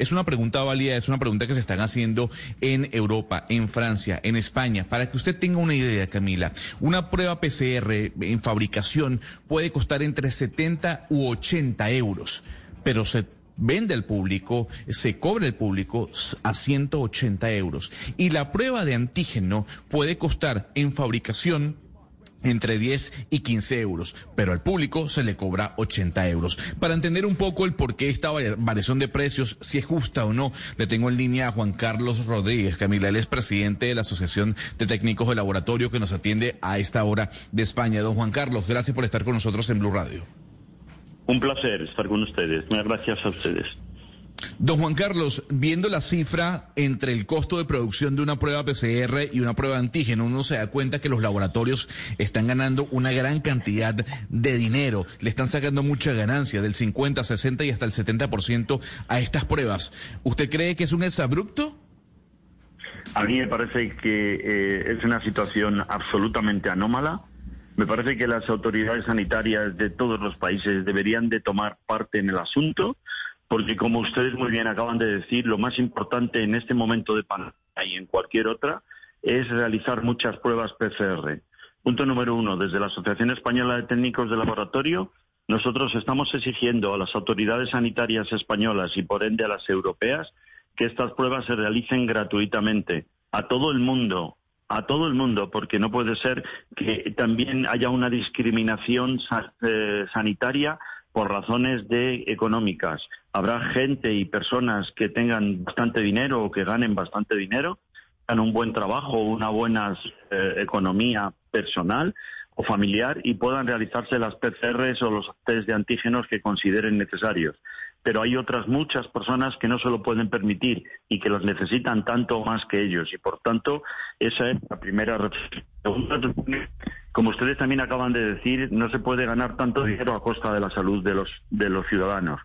Es una pregunta válida, es una pregunta que se están haciendo en Europa, en Francia, en España. Para que usted tenga una idea, Camila, una prueba PCR en fabricación puede costar entre 70 u 80 euros, pero se vende al público, se cobra el público a 180 euros. Y la prueba de antígeno puede costar en fabricación entre 10 y 15 euros, pero al público se le cobra 80 euros. Para entender un poco el por qué esta variación de precios, si es justa o no, le tengo en línea a Juan Carlos Rodríguez. Camila, él es presidente de la Asociación de Técnicos de Laboratorio que nos atiende a esta hora de España. Don Juan Carlos, gracias por estar con nosotros en Blue Radio. Un placer estar con ustedes. Muchas gracias a ustedes. Don Juan Carlos, viendo la cifra entre el costo de producción de una prueba PCR y una prueba de antígeno, uno se da cuenta que los laboratorios están ganando una gran cantidad de dinero, le están sacando mucha ganancia, del 50, 60 y hasta el 70% a estas pruebas. ¿Usted cree que es un exabrupto? A mí me parece que eh, es una situación absolutamente anómala. Me parece que las autoridades sanitarias de todos los países deberían de tomar parte en el asunto porque como ustedes muy bien acaban de decir, lo más importante en este momento de pandemia y en cualquier otra es realizar muchas pruebas PCR. Punto número uno, desde la Asociación Española de Técnicos de Laboratorio, nosotros estamos exigiendo a las autoridades sanitarias españolas y por ende a las europeas que estas pruebas se realicen gratuitamente a todo el mundo, a todo el mundo, porque no puede ser que también haya una discriminación eh, sanitaria por razones de económicas. Habrá gente y personas que tengan bastante dinero o que ganen bastante dinero, hagan un buen trabajo, una buena eh, economía personal o familiar y puedan realizarse las PCRs o los test de antígenos que consideren necesarios. Pero hay otras muchas personas que no se lo pueden permitir y que los necesitan tanto más que ellos. Y por tanto, esa es la primera reflexión como ustedes también acaban de decir, no se puede ganar tanto dinero a costa de la salud de los, de los ciudadanos.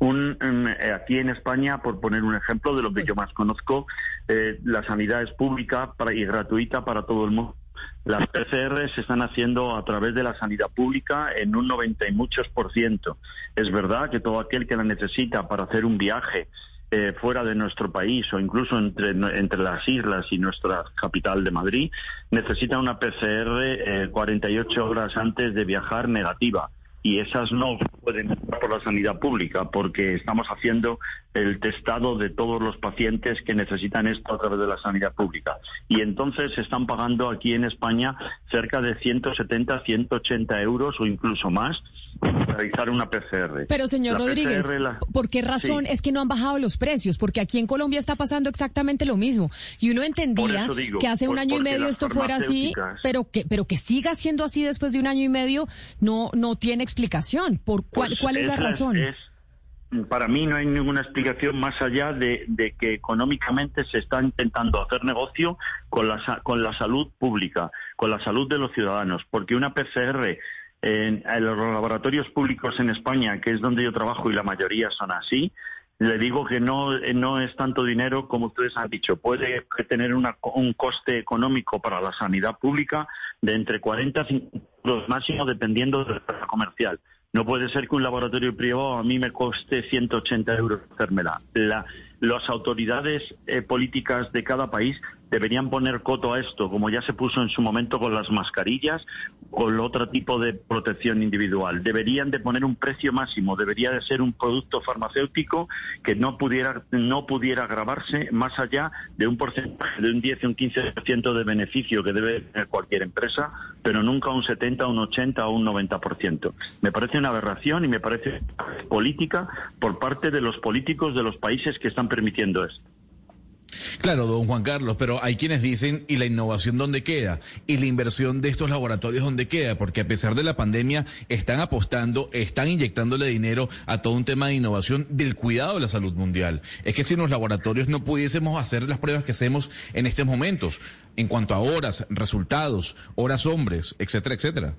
Un, eh, aquí en España, por poner un ejemplo de lo que yo más conozco, eh, la sanidad es pública y gratuita para todo el mundo. Las PCR se están haciendo a través de la sanidad pública en un 90 y muchos por ciento. Es verdad que todo aquel que la necesita para hacer un viaje eh, fuera de nuestro país o incluso entre, entre las islas y nuestra capital de Madrid, necesita una PCR 48 eh, horas antes de viajar negativa y esas no pueden entrar por la sanidad pública porque estamos haciendo el testado de todos los pacientes que necesitan esto a través de la sanidad pública. Y entonces se están pagando aquí en España cerca de 170, 180 euros o incluso más para realizar una PCR. Pero señor Rodríguez, ¿por qué razón es que no han bajado los precios? Porque aquí en Colombia está pasando exactamente lo mismo. Y uno entendía que hace un año y medio esto fuera así, pero que, pero que siga siendo así después de un año y medio no, no tiene explicación. ¿Por cuál, pues cuál es la razón? Para mí no hay ninguna explicación más allá de, que económicamente se está intentando hacer negocio con la, con la salud pública, con la salud de los ciudadanos, porque una PCR en, los laboratorios públicos en España, que es donde yo trabajo y la mayoría son así, le digo que no, no es tanto dinero como ustedes han dicho. Puede tener un coste económico para la sanidad pública de entre 40 y 50 euros máximo, dependiendo de la comercial. No puede ser que un laboratorio privado a mí me coste 180 euros hacérmela. La, las autoridades eh, políticas de cada país deberían poner coto a esto, como ya se puso en su momento con las mascarillas, con otro tipo de protección individual. Deberían de poner un precio máximo, debería de ser un producto farmacéutico que no pudiera, no pudiera agravarse más allá de un porcentaje de un 10 o un 15% de beneficio que debe tener cualquier empresa, pero nunca un 70, un 80 o un 90%. Me parece una aberración y me parece política por parte de los políticos de los países que están permitiendo esto. Claro, don Juan Carlos, pero hay quienes dicen, ¿y la innovación dónde queda? ¿Y la inversión de estos laboratorios dónde queda? Porque a pesar de la pandemia, están apostando, están inyectándole dinero a todo un tema de innovación del cuidado de la salud mundial. Es que si en los laboratorios no pudiésemos hacer las pruebas que hacemos en estos momentos, en cuanto a horas, resultados, horas hombres, etcétera, etcétera.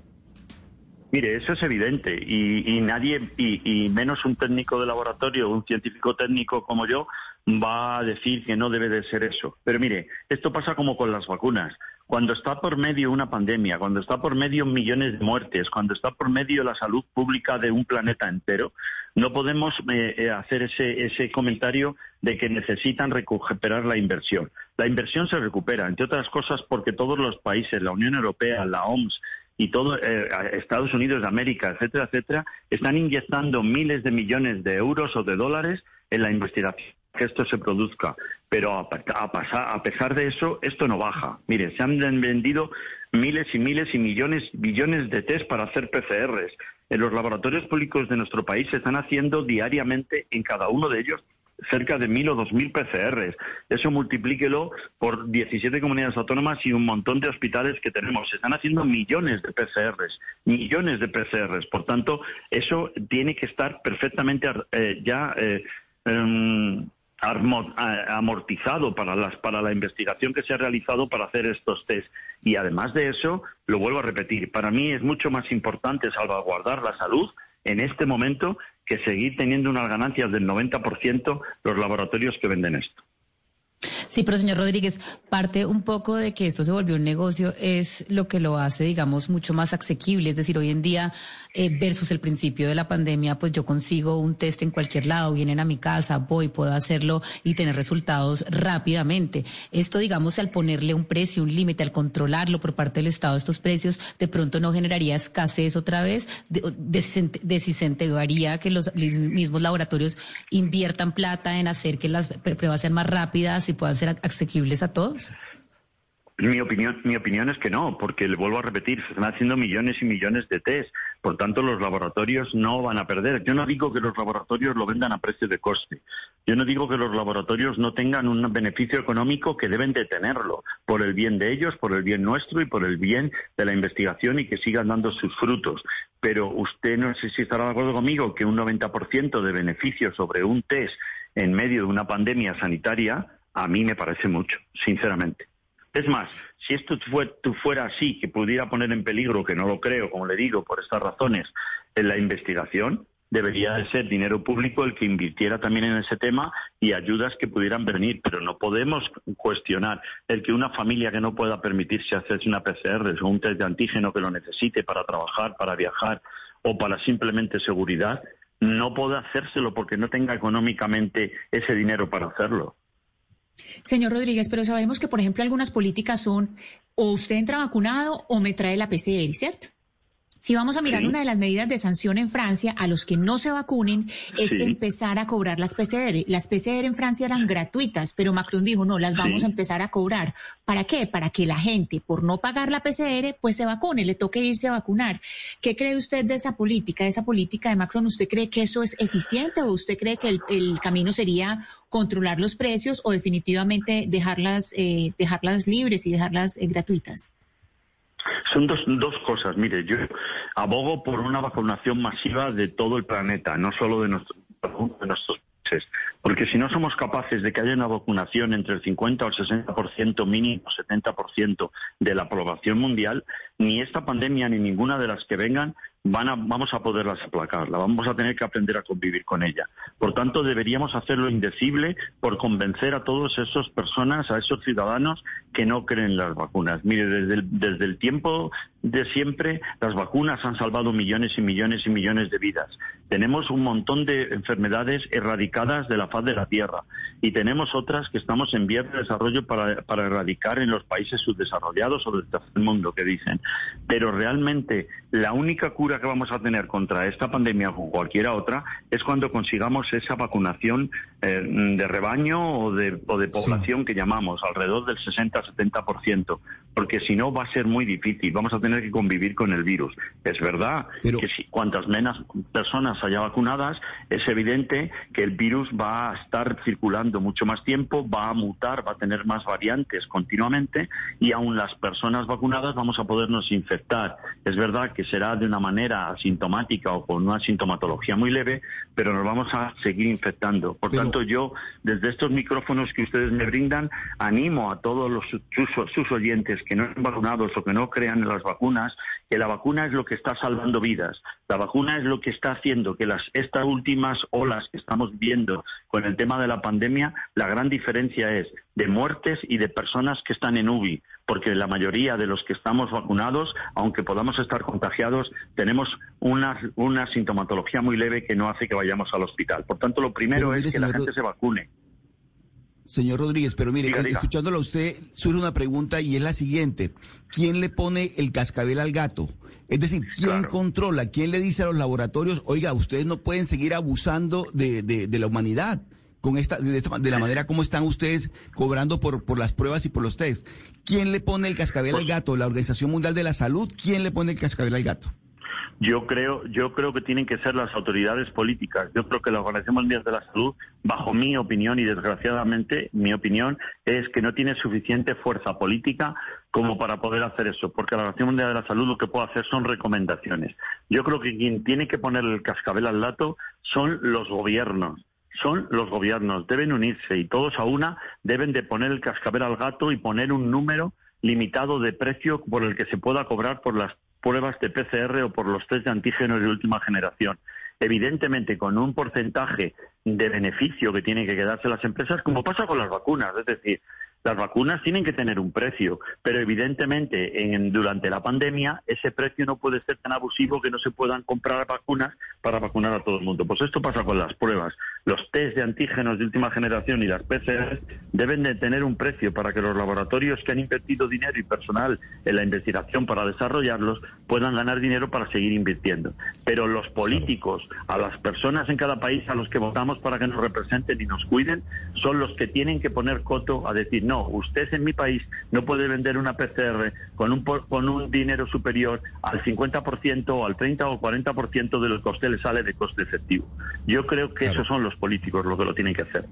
Mire, eso es evidente y, nadie, y, menos un técnico de laboratorio, un científico técnico como yo, va a decir que no debe de ser eso. Pero mire, esto pasa como con las vacunas. cuando está por medio una pandemia, cuando está por medio millones de muertes, cuando está por medio la salud pública de un planeta entero, no podemos eh, eh, hacer ese, ese comentario de que necesitan recuperar la inversión. La inversión se recupera, entre otras cosas, porque todos los países, la Unión Europea, la OMS, y todo eh, Estados Unidos de América, etcétera, etcétera, están inyectando miles de millones de euros o de dólares en la investigación que esto se produzca. Pero a, a, pesar de eso, esto no baja. Mire, se han vendido miles y miles y millones, billones de test para hacer PCRs. En los laboratorios públicos de nuestro país se están haciendo diariamente en cada uno de ellos cerca de mil o dos mil PCRs. Eso multiplíquelo por 17 comunidades autónomas y un montón de hospitales que tenemos. Se están haciendo millones de PCRs, millones de PCRs. Por tanto, eso tiene que estar perfectamente eh, ya eh, em, amortizado para, las, para la investigación que se ha realizado para hacer estos test. Y además de eso, lo vuelvo a repetir, para mí es mucho más importante salvaguardar la salud en este momento que seguir teniendo unas ganancias del 90% los laboratorios que venden esto. Sí, pero señor Rodríguez, parte un poco de que esto se volvió un negocio es lo que lo hace, digamos, mucho más asequible. Es decir, hoy en día, eh, versus el principio de la pandemia, pues yo consigo un test en cualquier lado, vienen a mi casa, voy, puedo hacerlo y tener resultados rápidamente. Esto, digamos, al ponerle un precio, un límite, al controlarlo por parte del Estado estos precios, de pronto no generaría escasez otra vez, desincentivaría que los mismos laboratorios inviertan plata en hacer que las pruebas sean más rápidas y puedan ser asequibles a todos? Mi opinión, mi opinión es que no, porque le vuelvo a repetir, se están haciendo millones y millones de test, por tanto los laboratorios no van a perder. Yo no digo que los laboratorios lo vendan a precio de coste, yo no digo que los laboratorios no tengan un beneficio económico que deben de tenerlo, por el bien de ellos, por el bien nuestro y por el bien de la investigación y que sigan dando sus frutos. Pero usted no sé si estará de acuerdo conmigo que un 90% de beneficio sobre un test en medio de una pandemia sanitaria a mí me parece mucho, sinceramente. Es más, si esto fuera así, que pudiera poner en peligro, que no lo creo, como le digo, por estas razones, en la investigación, debería de ser dinero público el que invirtiera también en ese tema y ayudas que pudieran venir, pero no podemos cuestionar el que una familia que no pueda permitirse hacerse una PCR o un test de antígeno que lo necesite para trabajar, para viajar o para simplemente seguridad, no pueda hacérselo porque no tenga económicamente ese dinero para hacerlo. Señor Rodríguez, pero sabemos que, por ejemplo, algunas políticas son o usted entra vacunado o me trae la PCR, ¿cierto? Si vamos a mirar una de las medidas de sanción en Francia a los que no se vacunen es empezar a cobrar las PCR. Las PCR en Francia eran gratuitas, pero Macron dijo, no, las vamos a empezar a cobrar. ¿Para qué? Para que la gente, por no pagar la PCR, pues se vacune, le toque irse a vacunar. ¿Qué cree usted de esa política, de esa política de Macron? ¿Usted cree que eso es eficiente o usted cree que el, camino sería controlar los precios o definitivamente dejarlas, eh, dejarlas libres y dejarlas eh, gratuitas? Son dos, dos cosas. Mire, yo abogo por una vacunación masiva de todo el planeta, no solo de, nuestro, de nuestros países. Porque si no somos capaces de que haya una vacunación entre el 50 o el 60% mínimo, 70% de la población mundial, ni esta pandemia ni ninguna de las que vengan van a, vamos a poderlas aplacar, la vamos a tener que aprender a convivir con ella. Por tanto, deberíamos hacerlo indecible por convencer a todas esas personas, a esos ciudadanos que no creen en las vacunas. Mire, desde desde el tiempo de siempre, las vacunas han salvado millones y millones y millones de vidas. Tenemos un montón de enfermedades erradicadas de la faz de la Tierra y tenemos otras que estamos en vías de desarrollo para, para erradicar en los países subdesarrollados o del tercer mundo, que dicen. Pero realmente la única cura que vamos a tener contra esta pandemia o cualquiera otra es cuando consigamos esa vacunación eh, de rebaño o de, población que llamamos, alrededor del 60-70%, porque si no va a ser muy difícil, vamos a tener que convivir con el virus. Es verdad que si cuantas menos personas haya vacunadas, es evidente que el virus va a estar circulando mucho más tiempo, va a mutar, va a tener más variantes continuamente y aún las personas vacunadas vamos a podernos infectar. Es verdad que será de una manera asintomática o con una sintomatología muy leve, pero nos vamos a seguir infectando. Por tanto, yo, desde estos micrófonos que ustedes me brindan, animo a todos los, sus, oyentes que no están vacunados o que no crean en las vacunas, que la vacuna es lo que está salvando vidas. La vacuna es lo que está haciendo que las, estas últimas olas que estamos viendo con el tema de la pandemia, la gran diferencia es de muertes y de personas que están en UBI porque la mayoría de los que estamos vacunados, aunque podamos estar contagiados, tenemos una, una sintomatología muy leve que no hace que vayamos al hospital. Por tanto, lo primero es que la gente se vacune. Señor Rodríguez, pero mire, escuchándolo a usted, surge una pregunta y es la siguiente. ¿Quién le pone el cascabel al gato? Es decir, ¿quién controla? ¿Quién le dice a los laboratorios, oiga, ustedes no pueden seguir abusando de, de, la humanidad? Con esta, de, la manera como están ustedes cobrando por, por las pruebas y por los test. ¿Quién le pone el cascabel al gato? ¿La Organización Mundial de la Salud? ¿Quién le pone el cascabel al gato? Yo creo, yo creo que tienen que ser las autoridades políticas. Yo creo que la Organización Mundial de la Salud, bajo mi opinión y desgraciadamente mi opinión, es que no tiene suficiente fuerza política como para poder hacer eso, porque la Organización Mundial de la Salud lo que puede hacer son recomendaciones. Yo creo que quien tiene que poner el cascabel al lato son los gobiernos son los gobiernos, deben unirse y todos a una deben de poner el cascabel al gato y poner un número limitado de precio por el que se pueda cobrar por las pruebas de PCR o por los test de antígenos de última generación. Evidentemente, con un porcentaje de beneficio que tienen que quedarse las empresas, como pasa con las vacunas. Es decir, las vacunas tienen que tener un precio, pero evidentemente en, durante la pandemia ese precio no puede ser tan abusivo que no se puedan comprar vacunas para vacunar a todo el mundo. Pues esto pasa con las pruebas. Los test de antígenos de última generación y las PCR deben de tener un precio para que los laboratorios que han invertido dinero y personal en la investigación para desarrollarlos puedan ganar dinero para seguir invirtiendo. Pero los políticos, a las personas en cada país a los que votamos para que nos representen y nos cuiden, son los que tienen que poner coto a decir no usted en mi país no puede vender una PCR con un, con un dinero superior al 50% o al 30 o 40% de lo que a usted le sale de coste efectivo. Yo creo que esos son los políticos los que lo tienen que hacer.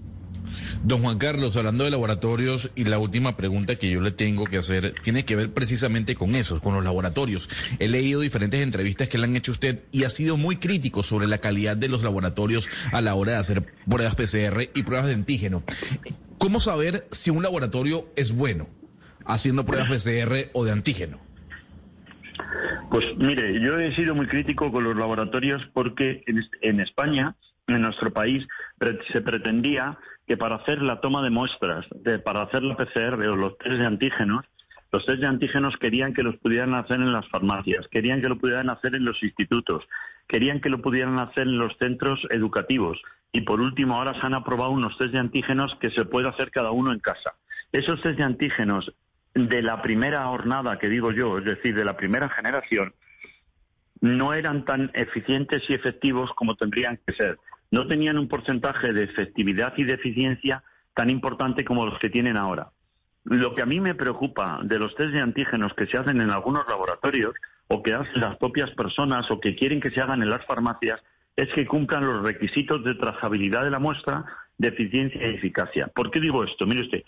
Don Juan Carlos, hablando de laboratorios, y la última pregunta que yo le tengo que hacer tiene que ver precisamente con eso, con los laboratorios. He leído diferentes entrevistas que le han hecho usted y ha sido muy crítico sobre la calidad de los laboratorios a la hora de hacer pruebas PCR y pruebas de antígeno. ¿Cómo saber si un laboratorio es bueno haciendo pruebas PCR o de antígeno? Pues mire, yo he sido muy crítico con los laboratorios porque en, España, en nuestro país, se pretendía que para hacer la toma de muestras, para hacer la PCR o los test de antígenos, los test de antígenos querían que los pudieran hacer en las farmacias, querían que lo pudieran hacer en los institutos, querían que lo pudieran hacer en los centros educativos, y por último, ahora se han aprobado unos test de antígenos que se puede hacer cada uno en casa. Esos test de antígenos de la primera jornada, que digo yo, es decir, de la primera generación, no eran tan eficientes y efectivos como tendrían que ser. No tenían un porcentaje de efectividad y de eficiencia tan importante como los que tienen ahora. Lo que a mí me preocupa de los test de antígenos que se hacen en algunos laboratorios o que hacen las propias personas o que quieren que se hagan en las farmacias es que cumplan los requisitos de trazabilidad de la muestra, de eficiencia y eficacia. ¿Por qué digo esto? Mire usted,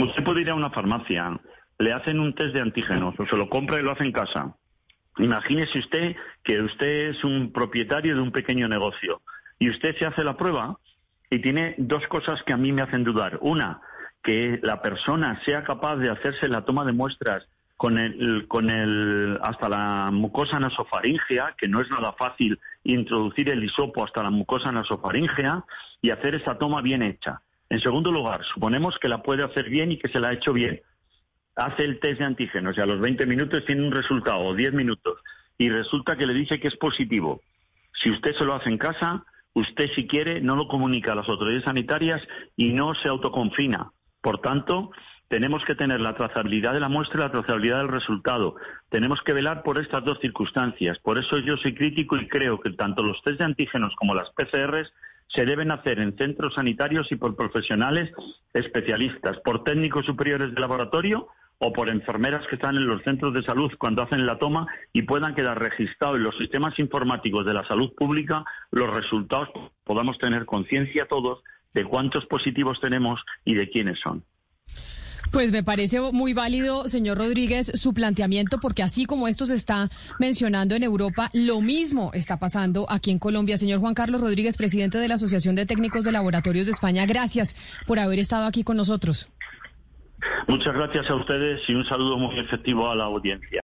usted puede ir a una farmacia, le hacen un test de antígenos o se lo compra y lo hace en casa. Imagínese usted que usted es un propietario de un pequeño negocio y usted se hace la prueba y tiene dos cosas que a mí me hacen dudar. Una, que la persona sea capaz de hacerse la toma de muestras con el, con el, hasta la mucosa nasofaringea, que no es nada fácil introducir el hisopo hasta la mucosa nasofaringea y hacer esa toma bien hecha. En segundo lugar, suponemos que la puede hacer bien y que se la ha hecho bien. Hace el test de antígenos y a los 20 minutos tiene un resultado, o 10 minutos, y resulta que le dice que es positivo. Si usted se lo hace en casa, usted si quiere no lo comunica a las autoridades sanitarias y no se autoconfina. Por tanto, tenemos que tener la trazabilidad de la muestra y la trazabilidad del resultado. Tenemos que velar por estas dos circunstancias. Por eso yo soy crítico y creo que tanto los test de antígenos como las PCRs se deben hacer en centros sanitarios y por profesionales especialistas, por técnicos superiores de laboratorio o por enfermeras que están en los centros de salud cuando hacen la toma y puedan quedar registrados en los sistemas informáticos de la salud pública los resultados, podamos tener conciencia todos de cuántos positivos tenemos y de quiénes son. Pues me parece muy válido, señor Rodríguez, su planteamiento, porque así como esto se está mencionando en Europa, lo mismo está pasando aquí en Colombia. Señor Juan Carlos Rodríguez, presidente de la Asociación de Técnicos de Laboratorios de España, gracias por haber estado aquí con nosotros. Muchas gracias a ustedes y un saludo muy efectivo a la audiencia.